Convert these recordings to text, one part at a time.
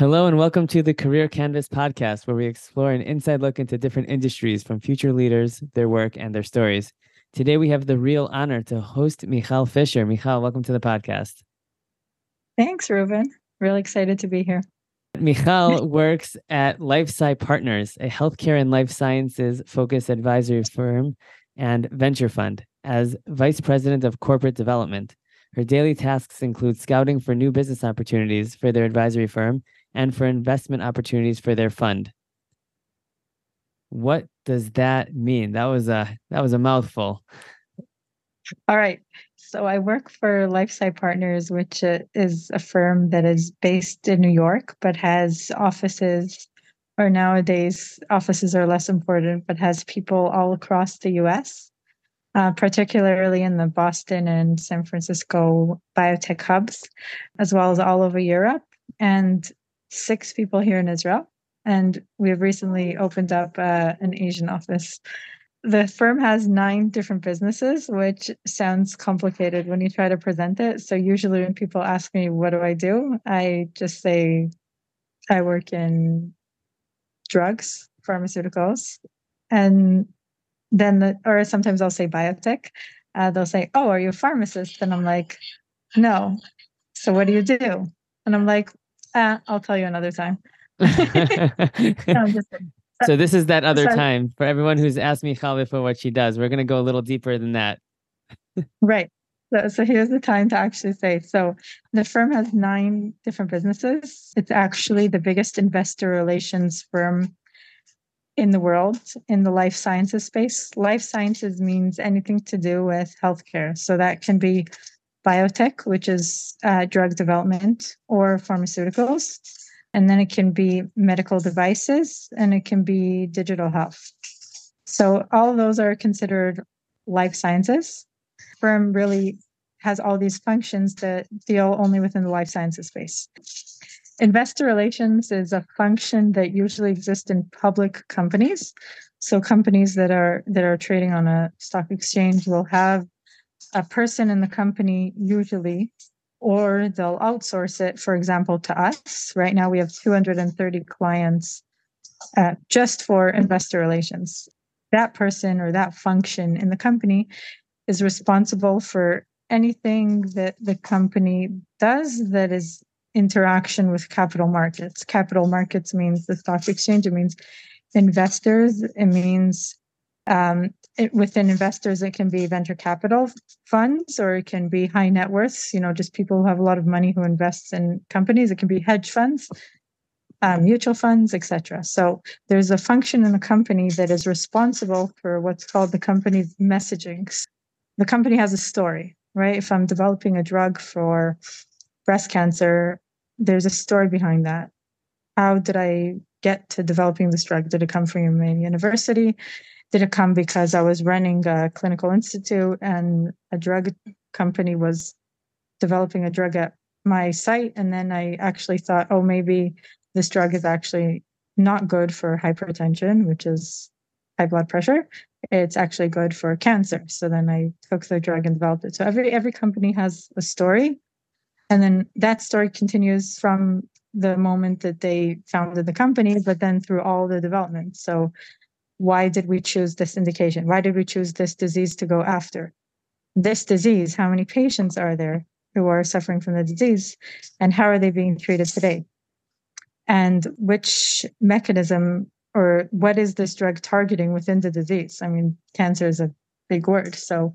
Hello, and welcome to the Career Canvas podcast, where we explore an inside look into different industries from future leaders, their work, and their stories. Today, we have the real honor to host Michal Fisher. Michal, welcome to the podcast. Thanks, Ruben. Really excited to be here. Michal works at LifeSci Partners, a healthcare and life sciences focused advisory firm and venture fund, as vice president of corporate development. Her daily tasks include scouting for new business opportunities for their advisory firm and for investment opportunities for their fund. What does that mean? That was a that was a mouthful. All right. So I work for LifeSci Partners, which uh, is a firm that is based in New York, but has offices, or nowadays offices are less important, but has people all across the U.S., uh, particularly in the Boston and San Francisco biotech hubs, as well as all over Europe. And six people here in Israel, and we have recently opened up uh, an Asian office. The firm has nine different businesses, which sounds complicated when you try to present it. So, usually, when people ask me, What do I do? I just say, I work in drugs, pharmaceuticals, and then, the, or sometimes I'll say biotech. Uh, they'll say, Oh, are you a pharmacist? And I'm like, No. So, what do you do? And I'm like, uh, I'll tell you another time. no, so this is that other Sorry. time for everyone who's asked me for what she does. We're going to go a little deeper than that. right. So, so here's the time to actually say. So the firm has nine different businesses. It's actually the biggest investor relations firm in the world in the life sciences space. Life sciences means anything to do with healthcare. So that can be biotech, which is uh, drug development, or pharmaceuticals. And then it can be medical devices and it can be digital health. So all those are considered life sciences. Firm really has all these functions that deal only within the life sciences space. Investor relations is a function that usually exists in public companies. So companies that are that are trading on a stock exchange will have a person in the company usually or they'll outsource it for example to us. Right now we have 230 clients uh, just for investor relations. That person or that function in the company is responsible for anything that the company does that is interaction with capital markets. Capital markets means the stock exchange it means investors it means um, it, within investors, it can be venture capital funds or it can be high net worths, you know, just people who have a lot of money who invest in companies. It can be hedge funds, um, mutual funds, etc. So there's a function in the company that is responsible for what's called the company's messaging. The company has a story, right? If I'm developing a drug for breast cancer, there's a story behind that. How did I get to developing this drug? Did it come from a university? Did it come because I was running a clinical institute and a drug company was developing a drug at my site. And then I actually thought, oh, maybe this drug is actually not good for hypertension, which is high blood pressure. It's actually good for cancer. So then I took the drug and developed it. So every every company has a story. And then that story continues from the moment that they founded the company, but then through all the development. So why did we choose this indication? Why did we choose this disease to go after? This disease, how many patients are there who are suffering from the disease? And how are they being treated today? And which mechanism or what is this drug targeting within the disease? I mean, cancer is a big word. So,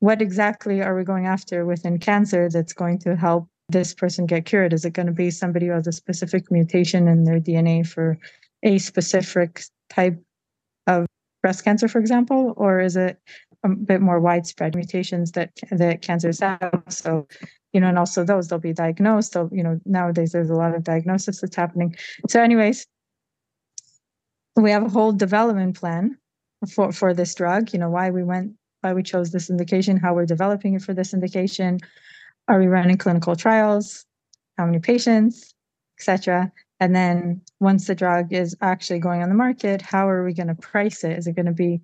what exactly are we going after within cancer that's going to help this person get cured? Is it going to be somebody who has a specific mutation in their DNA for a specific type of breast cancer, for example, or is it a bit more widespread mutations that that cancers have? So, you know, and also those they'll be diagnosed. So, you know, nowadays there's a lot of diagnosis that's happening. So, anyways, we have a whole development plan for for this drug. You know, why we went, why we chose this indication, how we're developing it for this indication. Are we running clinical trials? How many patients, etc. And then once the drug is actually going on the market, how are we going to price it? Is it going to be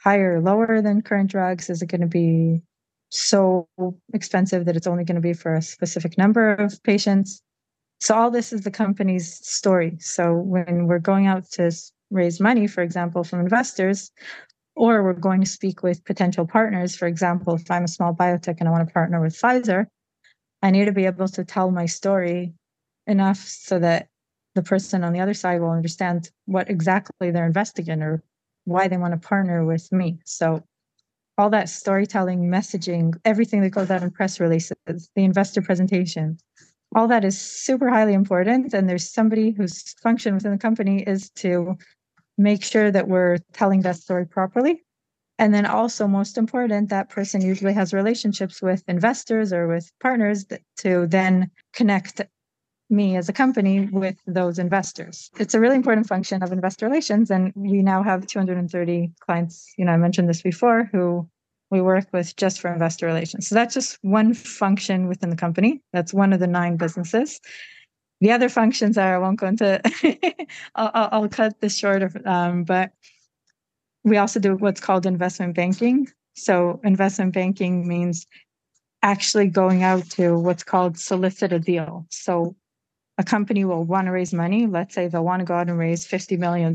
higher or lower than current drugs? Is it going to be so expensive that it's only going to be for a specific number of patients? So all this is the company's story. So when we're going out to raise money, for example, from investors, or we're going to speak with potential partners, for example, if I'm a small biotech and I want to partner with Pfizer, I need to be able to tell my story enough so that the person on the other side will understand what exactly they're investing in or why they want to partner with me. So all that storytelling, messaging, everything that goes out in press releases, the investor presentation, all that is super highly important. And there's somebody whose function within the company is to make sure that we're telling that story properly. And then also, most important, that person usually has relationships with investors or with partners to then connect me as a company with those investors. It's a really important function of investor relations. And we now have 230 clients, you know, I mentioned this before, who we work with just for investor relations. So that's just one function within the company. That's one of the nine businesses. The other functions are, I won't go into, I'll, I'll, cut this short, um, but we also do what's called investment banking. So investment banking means actually going out to what's called solicit a deal. So a company will want to raise money. Let's say they'll want to go out and raise $50 million.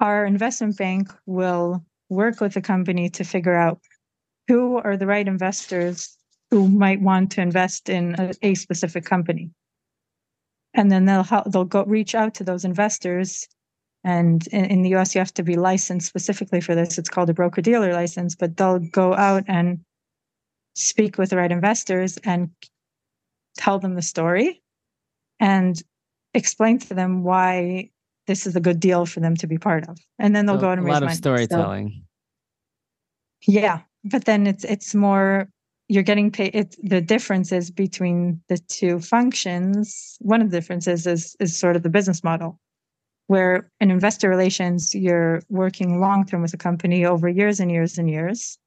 Our investment bank will work with the company to figure out who are the right investors who might want to invest in a, a specific company. And then they'll they'll go reach out to those investors. And in, in the US, you have to be licensed specifically for this. It's called a broker dealer license, but they'll go out and speak with the right investors and tell them the story and explain to them why this is a good deal for them to be part of. And then they'll so go and a raise lot of money. storytelling. So, yeah, but then it's it's more you're getting paid. It's the differences between the two functions. One of the differences is is sort of the business model, where in investor relations you're working long term with a company over years and years and years,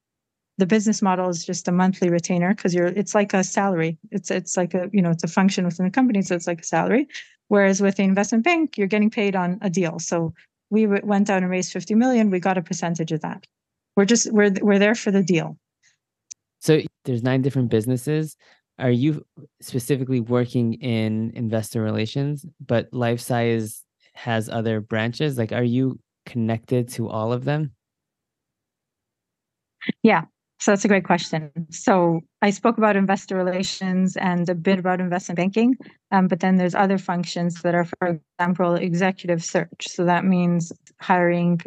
the business model is just a monthly retainer because you're it's like a salary. It's it's like a you know it's a function within the company so it's like a salary. Whereas with the investment bank you're getting paid on a deal. So we went out and raised 50 million. We got a percentage of that. We're just we're we're there for the deal. So there's nine different businesses. Are you specifically working in investor relations but LifeSci has other branches? Like are you connected to all of them? Yeah so that's a great question. So I spoke about investor relations and a bit about investment banking, um, but then there's other functions that are, for example, executive search. So that means hiring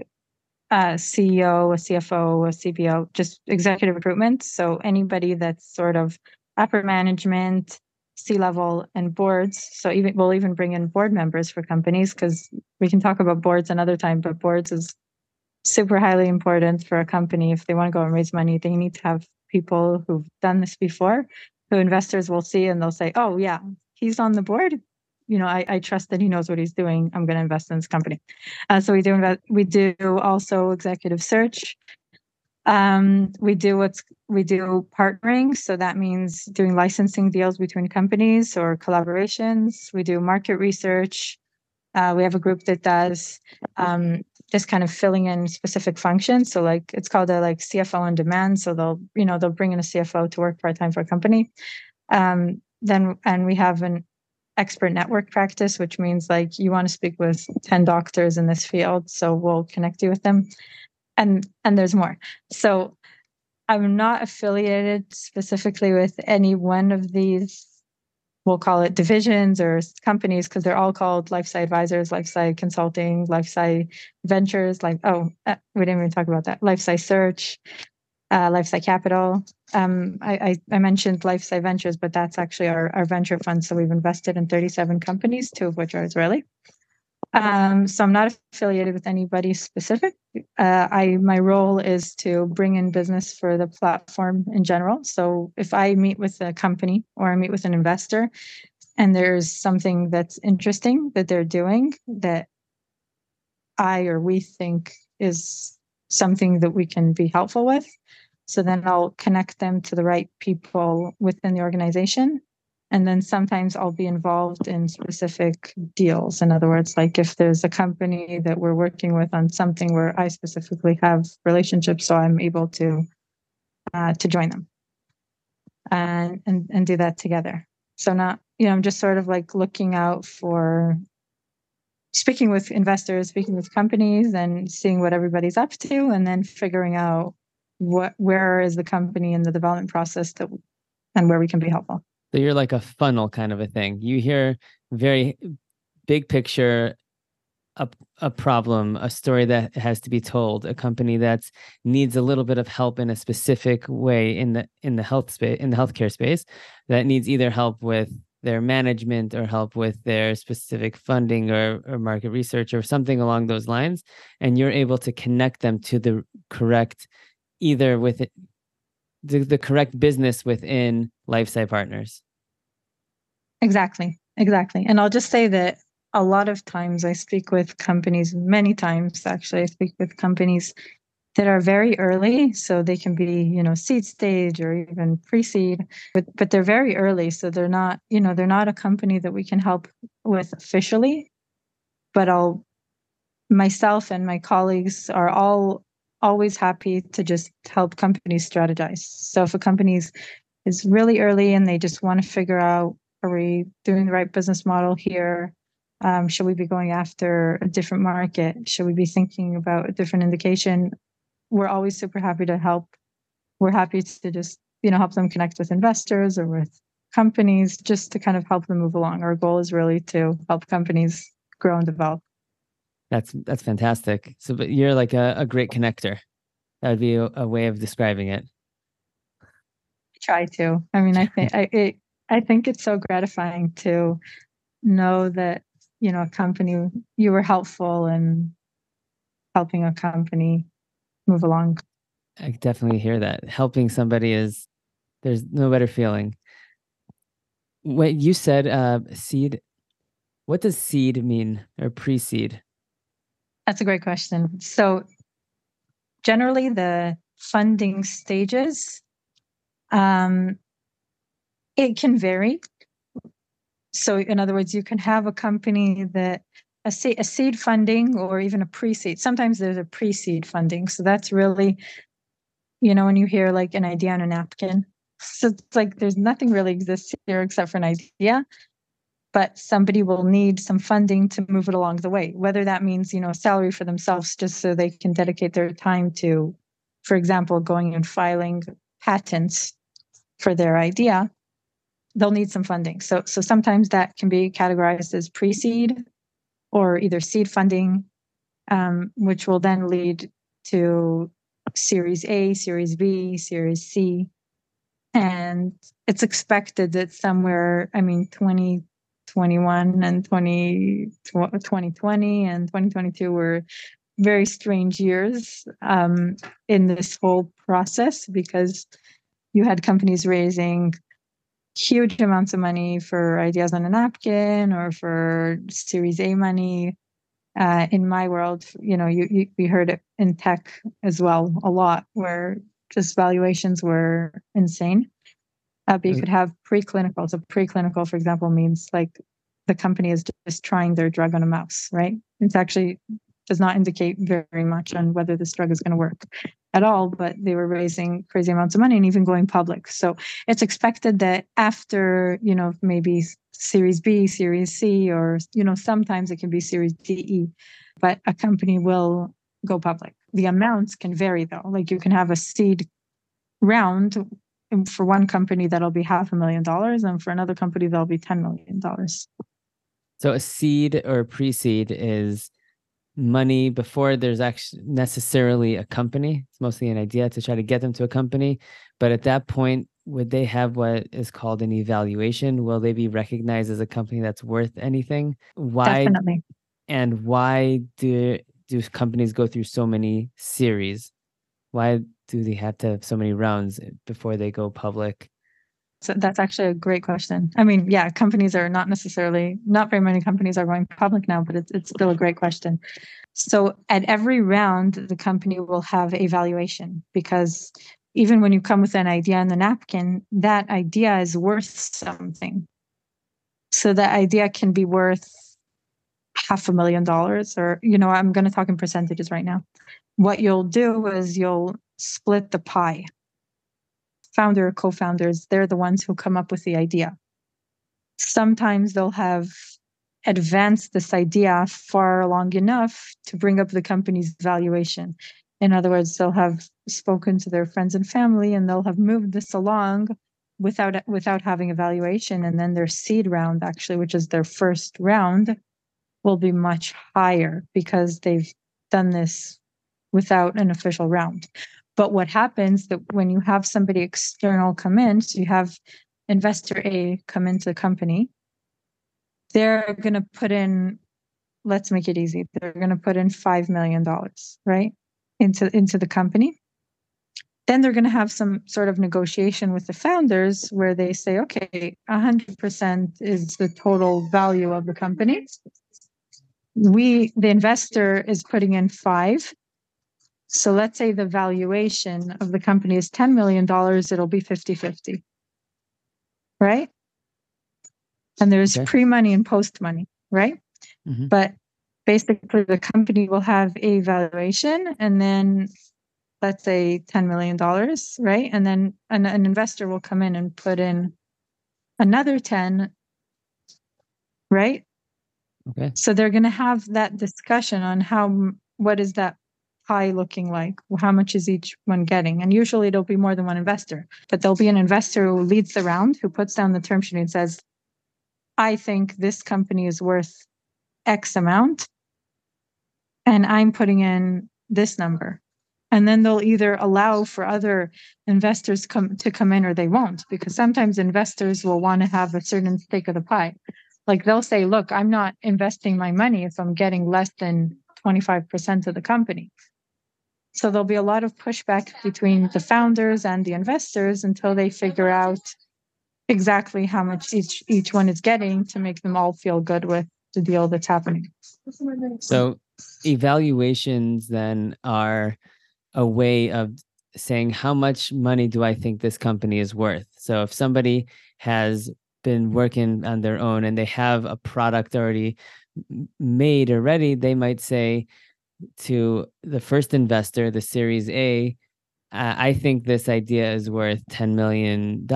a CEO, a CFO, a CBO, just executive recruitment. So anybody that's sort of upper management, C level, and boards. So even we'll even bring in board members for companies because we can talk about boards another time, but boards is super highly important for a company. If they want to go and raise money they need to have people who've done this before who investors will see and they'll say oh yeah he's on the board. You know i, I trust that he knows what he's doing. I'm going to invest in this company. Uh, so we do invest, we do also executive search. Um, we do what's we do partnering. So that means doing licensing deals between companies or collaborations. We do market research. Uh, we have a group that does um, just kind of filling in specific functions. So like it's called a like CFO on demand. So they'll you know they'll bring in a CFO to work part time for a company. Um, then and we have an expert network practice, which means like you want to speak with ten doctors in this field, so we'll connect you with them. And and there's more. So I'm not affiliated specifically with any one of these we'll call it divisions or companies because they're all called LifeSci Advisors, LifeSci Consulting, LifeSci Ventures. Like, oh, uh, we didn't even talk about that. LifeSci Search, uh, LifeSci Capital. Um, I, I, I, mentioned LifeSci Ventures, but that's actually our, our venture fund. So we've invested in 37 companies, two of which are Israeli. Um, so I'm not affiliated with anybody specific. Uh, I my role is to bring in business for the platform in general. So if I meet with a company or I meet with an investor, and there's something that's interesting that they're doing that I or we think is something that we can be helpful with, so then I'll connect them to the right people within the organization and then sometimes I'll be involved in specific deals. In other words, like if there's a company that we're working with on something where I specifically have relationships, so I'm able to uh, to join them and, and and do that together. So not you know, I'm just sort of like looking out for speaking with investors, speaking with companies, and seeing what everybody's up to, and then figuring out what where is the company in the development process that and where we can be helpful. So you're like a funnel kind of a thing. You hear very big picture a, a problem, a story that has to be told, a company that needs a little bit of help in a specific way in the in the health space in the healthcare space that needs either help with their management or help with their specific funding or, or market research or something along those lines and you're able to connect them to the correct either with it, the, the correct business within lifesci partners. Exactly exactly. And i'll just say that a lot of times i speak with companies many times actually i speak with companies that are very early so they can be you know seed stage or even pre-seed but but they're very early so they're not you know they're not a company that we can help with officially but i'll myself and my colleagues are all always happy to just help companies strategize so if a company is really early and they just want to figure out are we doing the right business model here um, should we be going after a different market should we be thinking about a different indication we're always super happy to help. We're happy to just, you know, help them connect with investors or with companies just to kind of help them move along. Our goal is really to help companies grow and develop. That's that's fantastic. So but you're like a, a great connector. That would be a, a way of describing it. I try to. I mean, I think I it, I think it's so gratifying to know that, you know, a company you were helpful in helping a company move along. I definitely hear that. Helping somebody is there's no better feeling. What you said, uh, seed. What does seed mean or pre-seed? That's a great question. So, generally, the funding stages, um, it can vary. So, in other words, you can have a company that a seed, a seed funding or even a pre-seed. Sometimes there's a pre-seed funding. So that's really, you know, when you hear like an idea on a napkin. So it's like there's nothing really exists here except for an idea. But somebody will need some funding to move it along the way, whether that means, you know, salary for themselves just so they can dedicate their time to, for example, going and filing patents for their idea. They'll need some funding. So so sometimes that can be categorized as pre-seed or either seed funding, um, which will then lead to Series A, Series B, Series C. And it's expected that somewhere, I mean, 2021 and 20, 2020 and 2022 were very strange years um, in this whole process because you had companies raising huge amounts of money for ideas on a napkin or for Series A money. Uh, in my world, you know, you, you we heard it in tech as well a lot, where just valuations were insane. Uh, but you mm. could have preclinical. So preclinical, for example, means like the company is just trying their drug on a mouse, right? It's actually does not indicate very much on whether this drug is going to work at all, but they were raising crazy amounts of money and even going public. So it's expected that after, you know, maybe Series B, Series C, or, you know, sometimes it can be Series DE, but a company will go public. The amounts can vary though. Like you can have a seed round for one company that'll be half a million dollars, and for another company that'll be $10 million. So a seed or pre seed is money before there's actually necessarily a company. It's mostly an idea to try to get them to a company. But at that point, would they have what is called an evaluation? Will they be recognized as a company that's worth anything? Why Definitely. and why do do companies go through so many series? Why do they have to have so many rounds eh, before they go public? So that's actually a great question. I mean, yeah, companies are not necessarily, not very many companies are going public now, but it's, it's still a great question. So at every round, the company will have a valuation because even when you come with an idea on the napkin, that idea is worth something. So that idea can be worth half a million dollars, or, you know, I'm going to talk in percentages right now. What you'll do is you'll split the pie. Founder or co-founders they're the ones who come up with the idea. Sometimes they'll have advanced this idea far along enough to bring up the company's valuation. In other words, they'll have spoken to their friends and family and they'll have moved this along without without having a valuation. And then their seed round actually which is their first round will be much higher because they've done this without an official round but what happens that when you have somebody external come in so you have investor a come into the company they're going to put in let's make it easy they're going to put in 5 million dollars right into into the company. Then they're going to have some sort of negotiation with the founders where they say okay 100% is the total value of the company. We the investor is putting in 5 so let's say the valuation of the company is 10 million dollars it'll be 50-50 right? And there's okay. pre-money and post-money right? Mm-hmm. but basically the company will have a valuation and then let's say $10 million right? And then an, an investor will come in and put in another 10 right? Okay. So they're going to have that discussion on how what is that pie looking like how much is each one getting and usually it'll be more than one investor but there'll be an investor who leads the round who puts down the term sheet and says I think this company is worth X amount, and I'm putting in this number. And then they'll either allow for other investors come to come in or they won't, because sometimes investors will want to have a certain stake of the pie. Like they'll say, look, I'm not investing my money if I'm getting less than 25% of the company. So there'll be a lot of pushback between the founders and the investors until they figure out exactly how much each each one is getting to make them all feel good with the deal that's happening. So evaluations then are a way of saying how much money do I think this company is worth. So if somebody has been working on their own and they have a product already made already, they might say to the first investor, the Series A, uh, I think this idea is worth $10 million.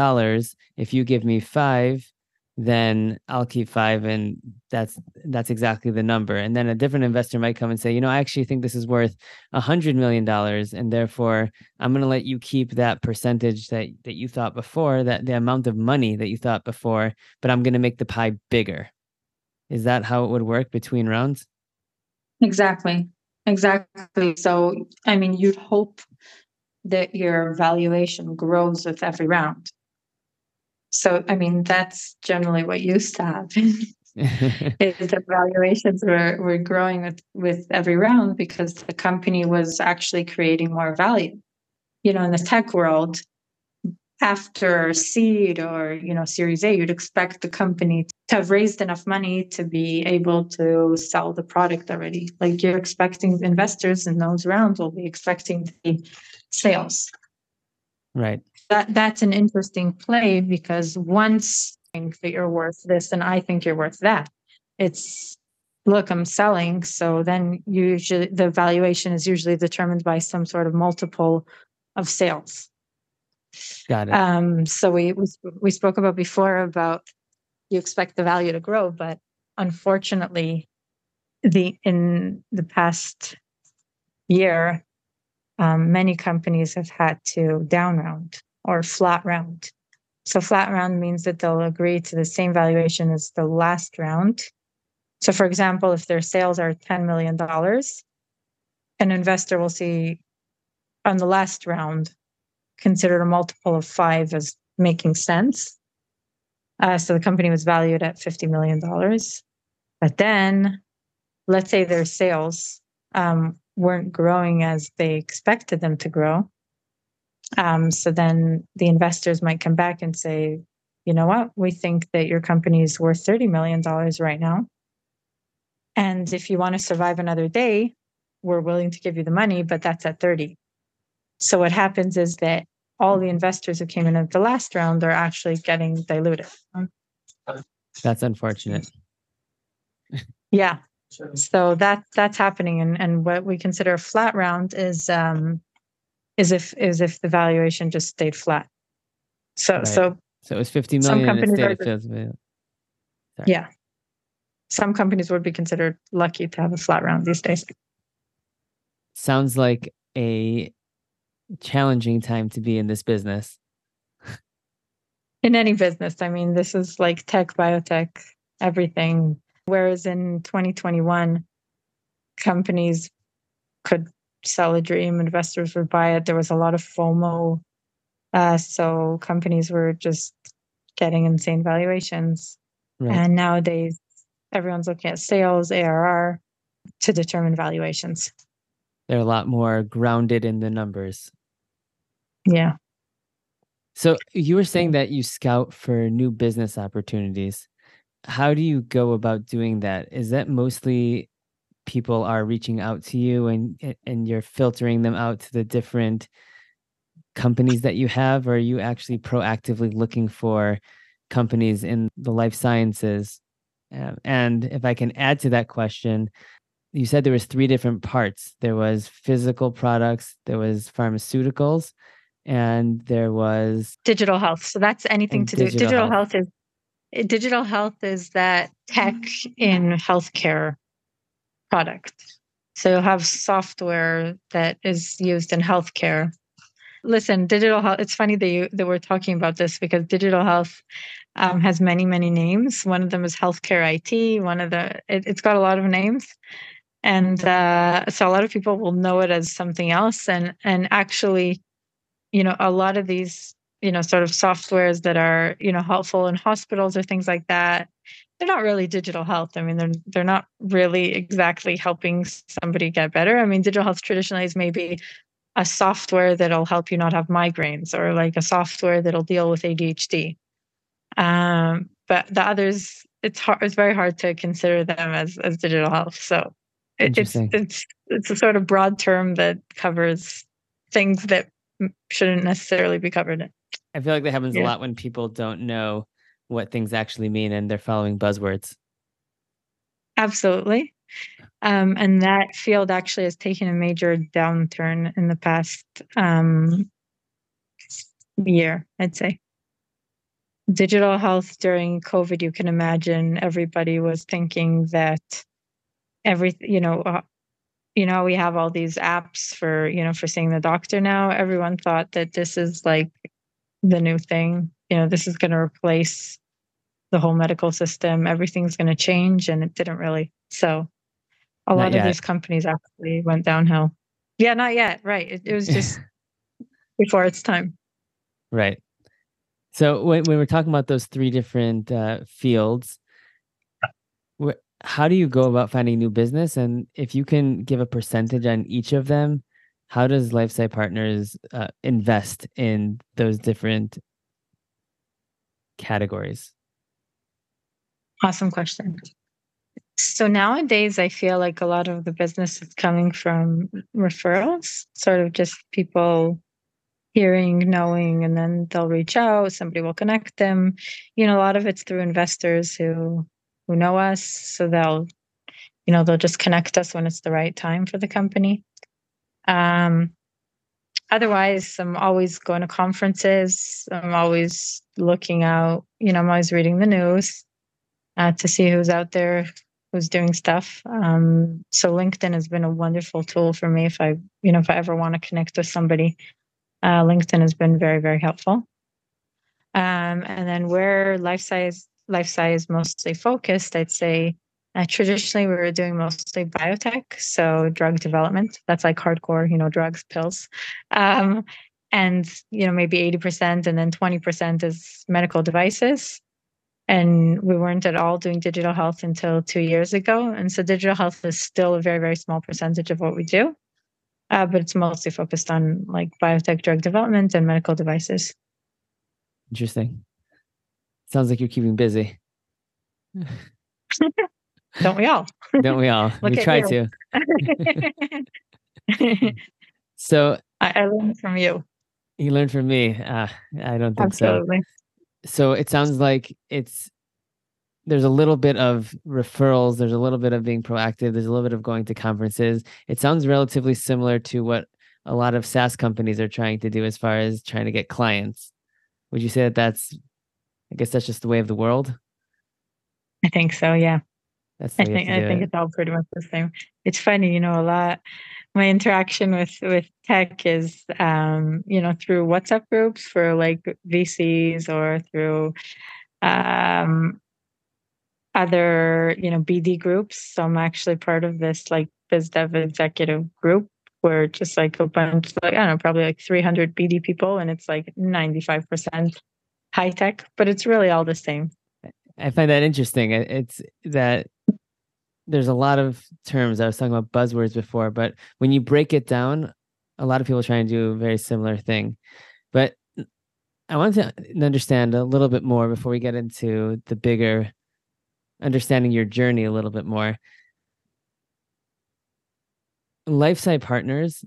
If you give me five, then I'll keep five. And that's, that's exactly the number. And then a different investor might come and say, you know, I actually think this is worth a hundred million dollars. And therefore I'm going to let you keep that percentage that, that you thought before that the amount of money that you thought before, but I'm going to make the pie bigger. Is that how it would work between rounds? Exactly. Exactly. So, I mean, you'd hope that your valuation grows with every round. So, I mean, that's generally what used to happen. is the valuations were, were growing with, with every round because the company was actually creating more value. You know, in the tech world, after seed or you know series a you'd expect the company to have raised enough money to be able to sell the product already like you're expecting investors in those rounds will be expecting the sales. Right. That that's an interesting play because once you think that you're worth this and I think you're worth that, it's look, I'm selling. So then usually the valuation is usually determined by some sort of multiple of sales. Got it. Um, so we, we we spoke about before about you expect the value to grow, but unfortunately, the in the past year, um, many companies have had to down round or flat round. So flat round means that they'll agree to the same valuation as the last round. So, for example, if their sales are $10 million, an investor will see on the last round considered a multiple of five as making sense. Uh, so the company was valued at $50 million. But then, let's say their sales um, weren't growing as they expected them to grow. Um, so then the investors might come back and say, you know what, we think that your company is worth $30 million right now. And if you want to survive another day, we're willing to give you the money, but that's at 30. So what happens is that all the investors who came in at the last round are actually getting diluted. That's unfortunate. yeah. So that that's happening, and and what we consider a flat round is um is if is if the valuation just stayed flat. So right. so so it was fifty million. Some companies are Sorry. Yeah. Some companies would be considered lucky to have a flat round these days. Sounds like a challenging time to be in this business. in any business. I mean, this is like tech, biotech, everything. Whereas in 2021, companies could sell a dream, investors would buy it. There was a lot of FOMO. Uh, so companies were just getting insane valuations. Right. And nowadays, everyone's looking at sales, ARR to determine valuations. They're a lot more grounded in the numbers. Yeah. So you were saying that you scout for new business opportunities. How do you go about doing that? Is that mostly people are reaching out to you and and you're filtering them out to the different companies that you have or are you actually proactively looking for companies in the life sciences um, and if i can add to that question you said there was three different parts there was physical products there was pharmaceuticals and there was digital health so that's anything to digital do digital health. health is digital health is that tech in healthcare product. So you'll have software that is used in healthcare. Listen, digital health, it's funny that, you, that we're talking about this because digital health um, has many, many names. One of them is healthcare IT. One of the, it, has got a lot of names. And uh, so a lot of people will know it as something else. And, and actually, you know, a lot of these, you know, sort of softwares that are, you know, helpful in hospitals or things like that, they're not really digital health. I mean, they're they're not really exactly helping somebody get better. I mean, digital health traditionally is maybe a software that'll help you not have migraines or like a software that'll deal with ADHD. Um, but the others, it's hard. It's very hard to consider them as as digital health. So it, it's it's it's a sort of broad term that covers things that shouldn't necessarily be covered. I feel like that happens yeah. a lot when people don't know what things actually mean and they're following buzzwords. Absolutely. Um, and that field actually has taken a major downturn in the past um, year, I'd say. Digital health during COVID, you can imagine everybody was thinking that every, you know, uh, you know, we have all these apps for, you know, for seeing the doctor now. Everyone thought that this is like the new thing you know, this is going to replace the whole medical system. Everything's going to change. And it didn't really. So a not lot yet. of these companies actually went downhill. Yeah, not yet. Right. It, it was just before its time. Right. So when, when we're talking about those three different uh, fields, how do you go about finding new business? And if you can give a percentage on each of them, how does LifeSci Partners uh, invest in those different categories? Awesome question. So nowadays, I feel like a lot of the business is coming from referrals, sort of just people hearing, knowing, and then they'll reach out. Somebody will connect them. You know, a lot of it's through investors who who know us, so they'll, you know, they'll just connect us when it's the right time for the company. Um, otherwise, I'm always going to conferences. I'm always looking out. You know, I'm always reading the news uh, to see who's out there who's doing stuff. Um, so LinkedIn has been a wonderful tool for me if I, you know, if I ever want to connect with somebody. Uh, LinkedIn has been very, very helpful. Um, and then where LifeSci's LifeSci's mostly focused, I'd say uh, traditionally, we were doing mostly biotech, so drug development. That's like hardcore, you know, drugs, pills. Um, and, you know, maybe 80%, and then 20% is medical devices. And we weren't at all doing digital health until two years ago. And so digital health is still a very, very small percentage of what we do. Uh, but it's mostly focused on like biotech drug development and medical devices. Interesting. Sounds like you're keeping busy. Don't we all? Don't we all? we try you. to. so I, I learned from you. You learned from me. Uh, I don't think Absolutely. so. So it sounds like it's there's a little bit of referrals. There's a little bit of being proactive. There's a little bit of going to conferences. It sounds relatively similar to what a lot of SaaS companies are trying to do as far as trying to get clients. Would you say that that's, I guess that's just the way of the world? I think so. Yeah. That's I think I think it. it's all pretty much the same. It's funny, you know, a lot. My interaction with with tech is, um, you know, through WhatsApp groups for like VCs or through um, other, you know, BD groups. So I'm actually part of this like biz dev executive group where just like a bunch, like I don't know, probably like 300 BD people, and it's like 95% high tech, but it's really all the same. I find that interesting. It's that there's a lot of terms. I was talking about buzzwords before, but when you break it down, a lot of people try and do a very similar thing. But I want to understand a little bit more before we get into the bigger understanding your journey a little bit more. LifeSci Partners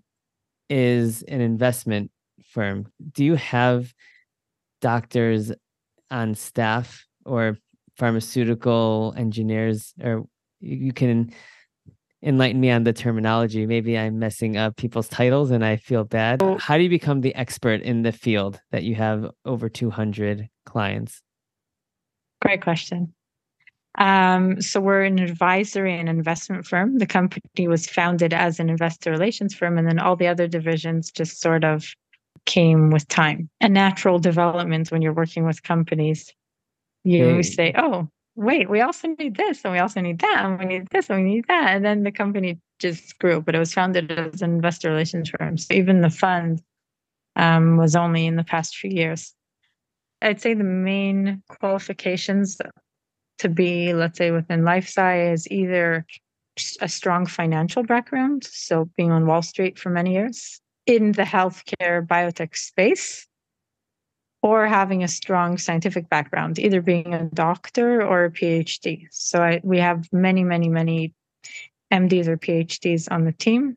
is an investment firm. Do you have doctors on staff or pharmaceutical engineers or you can enlighten me on the terminology. Maybe i'm messing up people's titles and i feel bad. How do you become the expert in the field that you have over 200 clients? Great question. Um, so we're an advisory and investment firm. The company was founded as an investor relations firm and then all the other divisions just sort of came with time a natural development when you're working with companies you hey. say, oh, wait, we also need this and we also need that and we need this and we need that. And then the company just grew, but it was founded as an investor relations firm. So even the fund um, was only in the past few years. I'd say the main qualifications to be, let's say, within LifeSci is either a strong financial background, so being on Wall Street for many years, in the healthcare biotech space, or having a strong scientific background, either being a doctor or a PhD. So I, we have many, many, many MDs or PhDs on the team,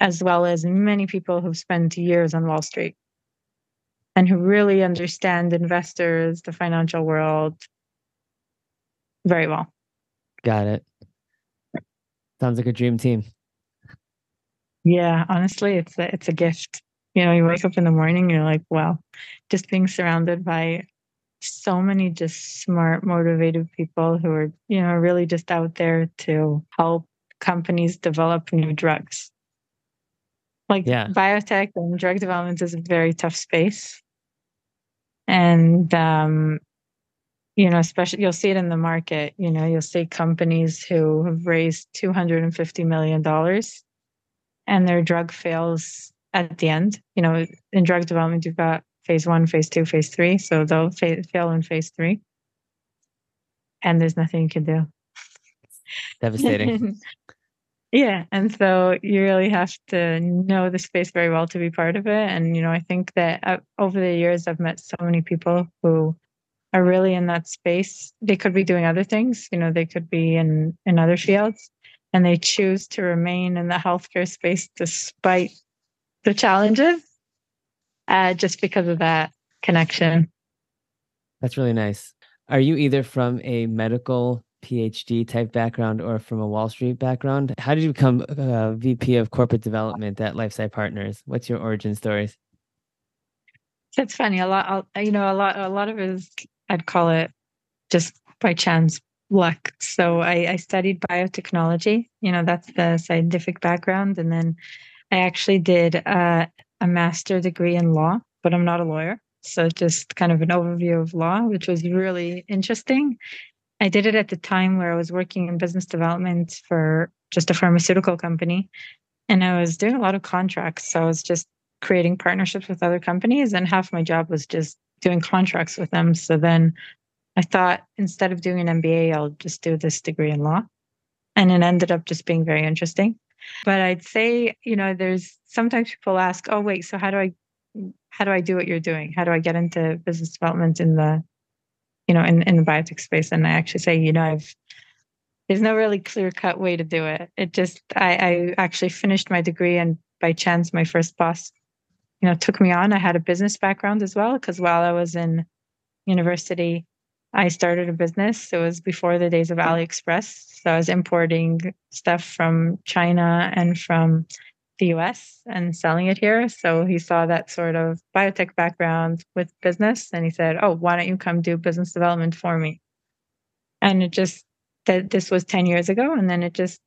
as well as many people who've spent years on Wall Street and who really understand investors, the financial world very well. Got it. Sounds like a dream team. Yeah, honestly, it's a, it's a gift you know, you wake up in the morning, you're like, wow, just being surrounded by so many just smart, motivated people who are, you know, really just out there to help companies develop new drugs. Like yeah. biotech and drug development is a very tough space. And um, you know, especially you'll see it in the market, you know, you'll see companies who have raised $250 million and their drug fails at the end. You know, in drug development, you've got phase one, phase two, phase three. So they'll fail in phase three. And there's nothing you can do. Devastating. yeah. And so you really have to know the space very well to be part of it. And, you know, I think that uh, over the years, I've met so many people who are really in that space. They could be doing other things, you know, they could be in, in other fields and they choose to remain in the healthcare space despite the challenges uh, just because of that connection. That's really nice. Are you either from a medical PhD type background or from a Wall Street background? How did you become uh, VP of corporate development at LifeSci Partners? What's your origin stories? That's funny. A lot, you know, a lot, a lot of it is, I'd call it just by chance luck. So I, I studied biotechnology. You know, that's the scientific background, and then I actually did a, a master degree in law, but I'm not a lawyer. So just kind of an overview of law, which was really interesting. I did it at the time where I was working in business development for just a pharmaceutical company. And I was doing a lot of contracts. So I was just creating partnerships with other companies. And half my job was just doing contracts with them. So then I thought instead of doing an MBA, I'll just do this degree in law. And it ended up just being very interesting. But I'd say, you know, there's sometimes people ask, oh, wait, so how do I, how do I do what you're doing? How do I get into business development in the, you know, in, in the biotech space? And I actually say, you know, I've, there's no really clear cut way to do it. It just, I, I actually finished my degree and by chance, my first boss, you know, took me on. I had a business background as well, because while I was in university, I started a business. It was before the days of AliExpress. So I was importing stuff from China and from the US and selling it here. So he saw that sort of biotech background with business and he said, Oh, why don't you come do business development for me? And it just that this was 10 years ago and then it just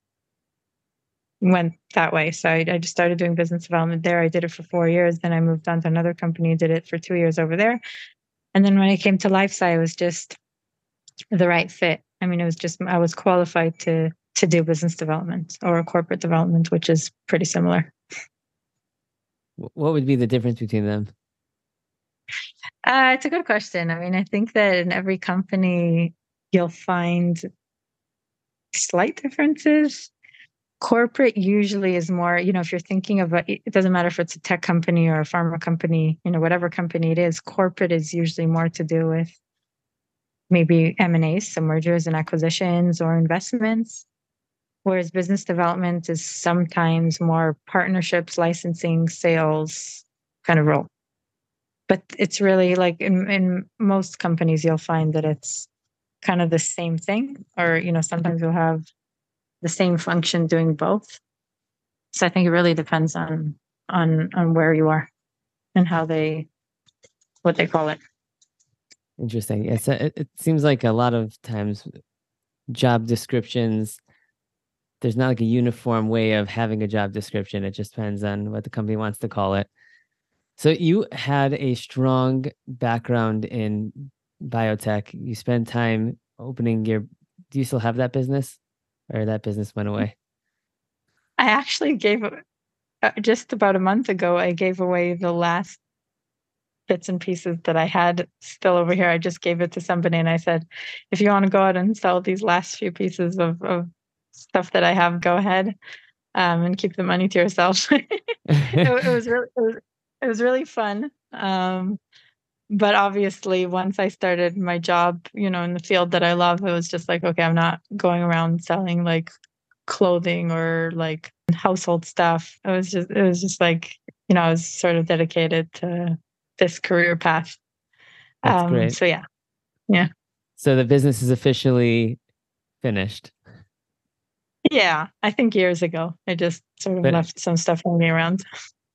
went that way. So I, I, just started doing business development there. I did it for four years. Then I moved on to another company, did it for two years over there. And then when I came to LifeSci, it was just the right fit. I mean, it was just I was qualified to to do business development or corporate development, which is pretty similar. What would be the difference between them? Uh, it's a good question. I mean, I think that in every company, you'll find slight differences. Corporate usually is more, you know, if you're thinking of a, it doesn't matter if it's a tech company or a pharma company, you know, whatever company it is, corporate is usually more to do with maybe M&As, so mergers and acquisitions or investments. Whereas business development is sometimes more partnerships, licensing, sales kind of role. But it's really like in, in most companies, you'll find that it's kind of the same thing, or, you know, sometimes you'll have the same function doing both. So I think it really depends on on on where you are and how they what they call it. Interesting. Yes, it, it seems like a lot of times job descriptions there's not like a uniform way of having a job description. It just depends on what the company wants to call it. So you had a strong background in biotech. You spent time opening your do you still have that business or that business went away? I actually gave uh, just about a month ago I gave away the last bits and pieces that I had still over here. I just gave it to somebody and I said, if you want to go out and sell these last few pieces of, of stuff that I have, go ahead um, and keep the money to yourself. it, it, was really, it was, it was really fun. Um, but obviously, once I started my job, you know, in the field that I love, it was just like, okay, I'm not going around selling like clothing or like household stuff. It was just, it was just like, you know, I was sort of dedicated to this career path. That's um, great. So yeah, yeah. So the business is officially finished. Yeah, I think years ago. I just sort of but, left some stuff hanging around.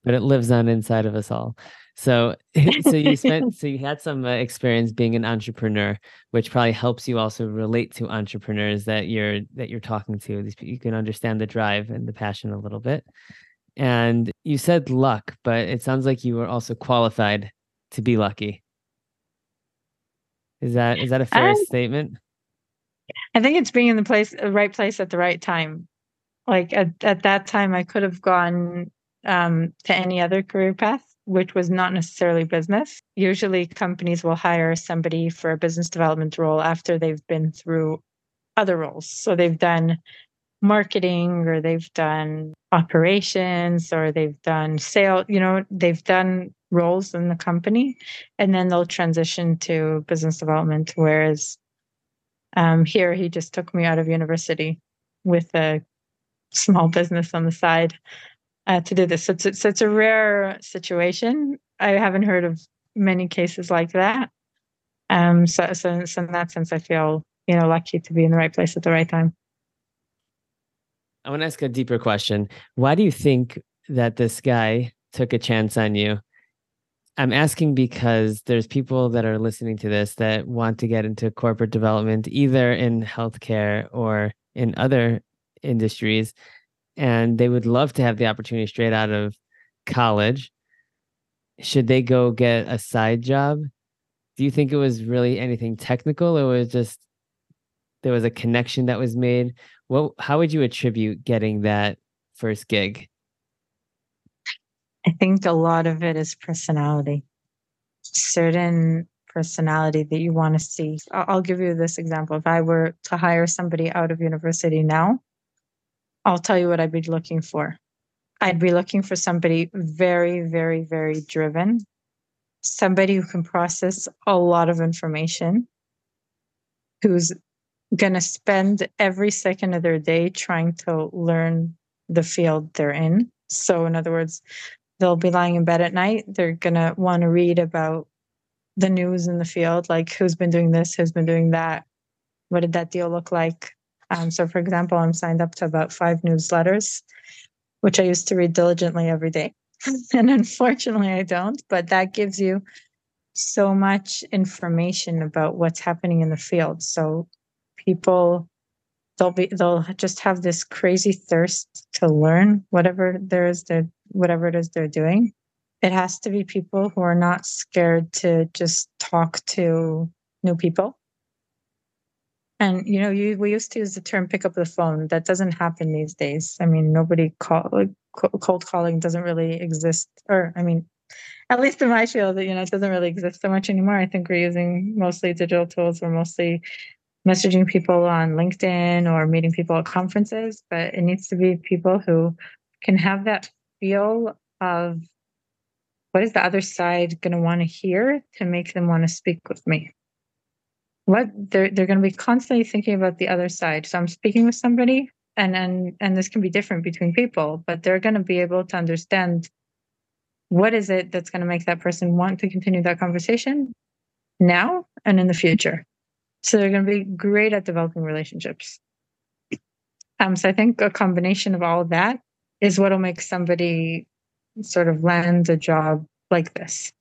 But it lives on inside of us all. So, so you spent, so you had some uh, experience being an entrepreneur, which probably helps you also relate to entrepreneurs that you're that you're talking to. These you can understand the drive and the passion a little bit. And you said luck, but it sounds like you were also qualified to be lucky. Is that is that a fair statement? I think it's being in the place, the right place at the right time. Like at, at that time, I could have gone um, to any other career path, which was not necessarily business. Usually, companies will hire somebody for a business development role after they've been through other roles. So they've done marketing or they've done operations or they've done sale, you know, they've done roles in the company and then they'll transition to business development. Whereas um, here, he just took me out of university with a small business on the side uh, to do this. So it's, so it's a rare situation. I haven't heard of many cases like that. Um, so, so, so in that sense, I feel you know lucky to be in the right place at the right time. I want to ask a deeper question. Why do you think that this guy took a chance on you I'm asking because there's people that are listening to this that want to get into corporate development, either in healthcare or in other industries, and they would love to have the opportunity straight out of college. Should they go get a side job? Do you think it was really anything technical, or was just there was a connection that was made? Well, how would you attribute getting that first gig? I think a lot of it is personality, certain personality that you want to see. I'll give you this example. If I were to hire somebody out of university now, I'll tell you what I'd be looking for. I'd be looking for somebody very, very, very driven, somebody who can process a lot of information, who's going to spend every second of their day trying to learn the field they're in. So, in other words, they'll be lying in bed at night. They're going to want to read about the news in the field, like who's been doing this, who's been doing that, what did that deal look like? Um, so, for example, I'm signed up to about five newsletters, which I used to read diligently every day. and unfortunately, I don't, but that gives you so much information about what's happening in the field. So, people they'll be they'll just have this crazy thirst to learn whatever there is that whatever it is they're doing it has to be people who are not scared to just talk to new people and you know you, we used to use the term pick up the phone. That doesn't happen these days. I mean nobody call like, cold calling doesn't really exist or i mean at least in my field you know it doesn't really exist so much anymore. I think we're using mostly digital tools. We're mostly messaging people on linkedin or meeting people at conferences but it needs to be people who can have that feel of what is the other side going to want to hear to make them want to speak with me what they're they're going to be constantly thinking about the other side so i'm speaking with somebody and and and this can be different between people but they're going to be able to understand what is it that's going to make that person want to continue that conversation now and in the future so they're going to be great at developing relationships um, so i think a combination of all of that is what will make somebody sort of land a job like this.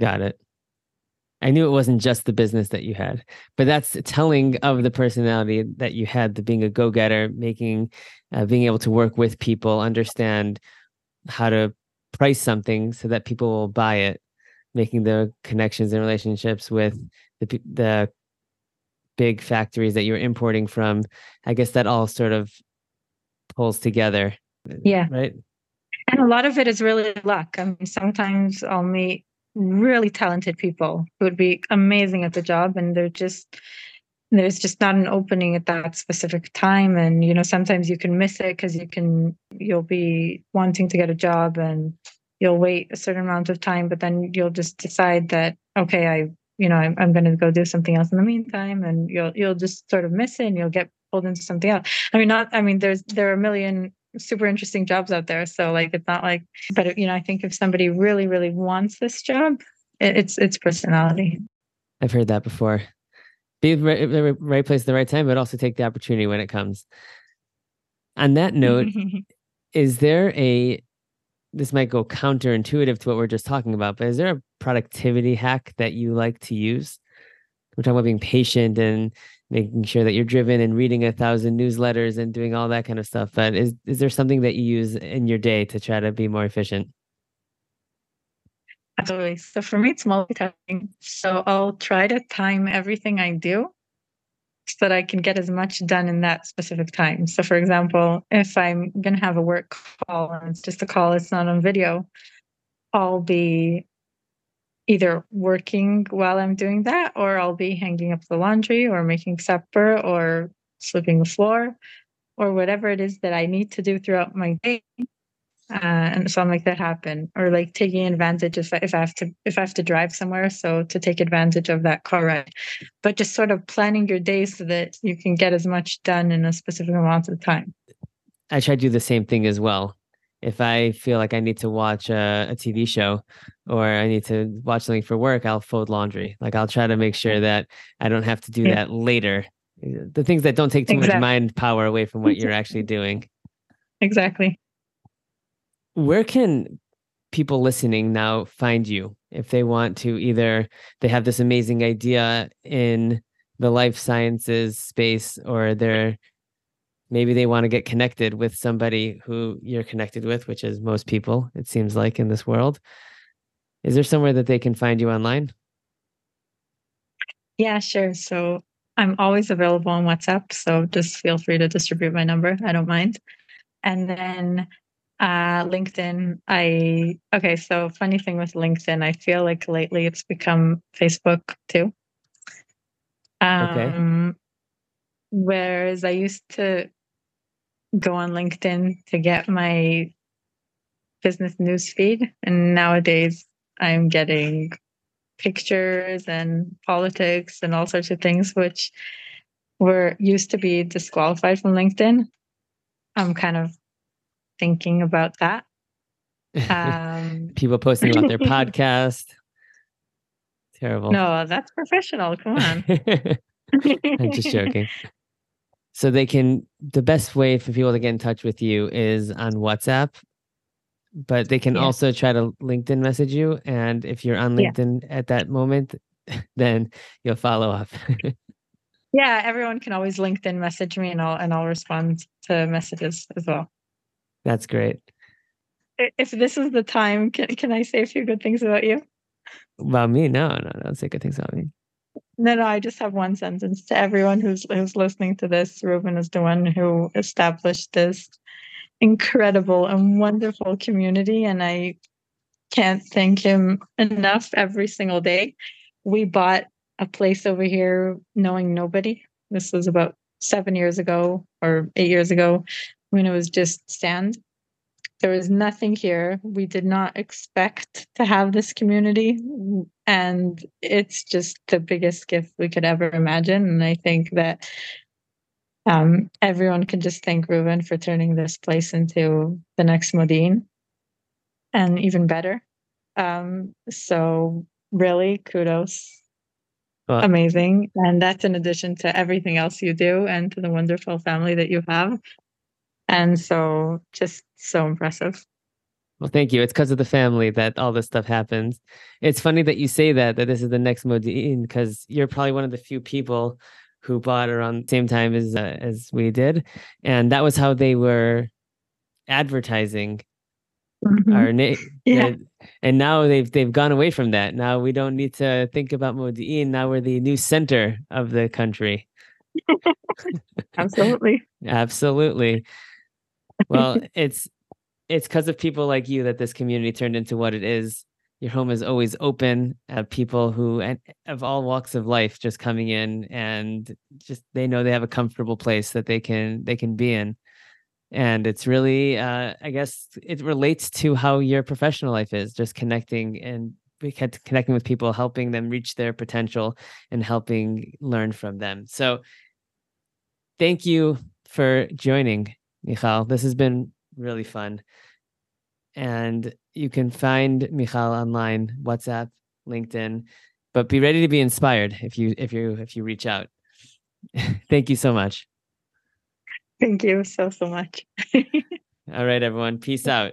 Got it. I knew it wasn't just the business that you had, but that's telling of the personality that you had, the being a go getter, making, uh, being able to work with people, understand how to price something so that people will buy it, making the connections and relationships with the the big factories that you're importing from. I guess that all sort of pulls together. Yeah. Right. And a lot of it is really luck. I mean, sometimes I'll meet really talented people who would be amazing at the job, and they're just there's just not an opening at that specific time. And you know sometimes you can miss it because you can you'll be wanting to get a job and you'll wait a certain amount of time but then you'll just decide that okay i you know i'm, I'm going to go do something else in the meantime and you'll you'll just sort of miss it and you'll get pulled into something else. I mean not i mean there's there are a million super interesting jobs out there. So like it's not like, but you know, I think if somebody really, really wants this job, it's it's personality. I've heard that before. Be the right, right place at the right time, but also take the opportunity when it comes. On that note, is there a this might go counterintuitive to what we're just talking about, but is there a productivity hack that you like to use? We're talking about being patient and making sure that you're driven and reading a thousand newsletters and doing all that kind of stuff. But is is there something that you use in your day to try to be more efficient? Absolutely. So for me, it's multitasking. So I'll try to time everything I do so that I can get as much done in that specific time. So, for example, if I'm going to have a work call and it's just a call, it's not on video, I'll be either working while I'm doing that, or I'll be hanging up the laundry, or making supper, or sweeping the floor, or whatever it is that I need to do throughout my day. Uh, and so I'll make that happen, or like taking advantage if if I have to if I have to drive somewhere, so to take advantage of that car ride. But just sort of planning your day so that you can get as much done in a specific amount of time. I try to do the same thing as well if I feel like I need to watch a, a, TV show or I need to watch something for work, I'll fold laundry. Like I'll try to make sure that I don't have to do yeah. that later. The things that don't take too exactly. much mind power away from what you're actually doing. Exactly. Where can people listening now find you if they want to either they have this amazing idea in the life sciences space or they're maybe they want to get connected with somebody who you're connected with, which is most people, it seems like in this world. Is there somewhere that they can find you online? Yeah, sure. So I'm always available on WhatsApp. So just feel free to distribute my number. I don't mind. And then uh, LinkedIn, I, okay. So funny thing with LinkedIn, I feel like lately it's become Facebook too. Um, okay. Whereas I used to go on LinkedIn to get my business news feed. And nowadays I'm getting pictures and politics and all sorts of things, which were used to be disqualified from LinkedIn. I'm kind of thinking about that. Um, People posting about their podcast. Terrible. No, that's professional. Come on. I'm just joking so they can the best way for people to get in touch with you is on whatsapp but they can yeah. also try to linkedin message you and if you're on linkedin yeah. at that moment then you'll follow up Yeah, everyone can always LinkedIn message me and I'll and I'll respond to messages as well. That's great. If this is the time, can can I say a few good things about you? About me? No, no, don't say good things about me. No, no, I just have one sentence to everyone who's who's listening to this. Ruben is the one who established this incredible and wonderful community, and I can't thank him enough every single day. We bought a place over here knowing nobody. This was about seven years ago or eight years ago when it was just sand. There was nothing here. We did not expect to have this community. And it's just the biggest gift we could ever imagine. And I think that um, everyone can just thank Ruben for turning this place into the next Modi'in and even better. Um, so really kudos. Well, Amazing. And that's in addition to everything else you do and to the wonderful family that you have. And so just so impressive. Well, thank you. It's because of the family that all this stuff happens. It's funny that you say that, that this is the next Modi'in, because you're probably one of the few people who bought around the same time as uh, as we did. And that was how they were advertising mm-hmm. our name. Yeah. And, and, now they've they've gone away from that. Now we don't need to think about Modi'in. Now we're the new center of the country. Absolutely. Absolutely. Well, it's it's because of people like you that this community turned into what it is. Your home is always open. Uh, people who and of all walks of life just coming in and just they know they have a comfortable place that they can they can be in and it's really uh, i guess it relates to how your professional life is just connecting and we kept connecting with people helping them reach their potential and helping learn from them so thank you for joining michal this has been really fun and you can find michal online whatsapp linkedin but be ready to be inspired if you if you if you reach out thank you so much Thank you so, so much. All right, everyone. Peace out.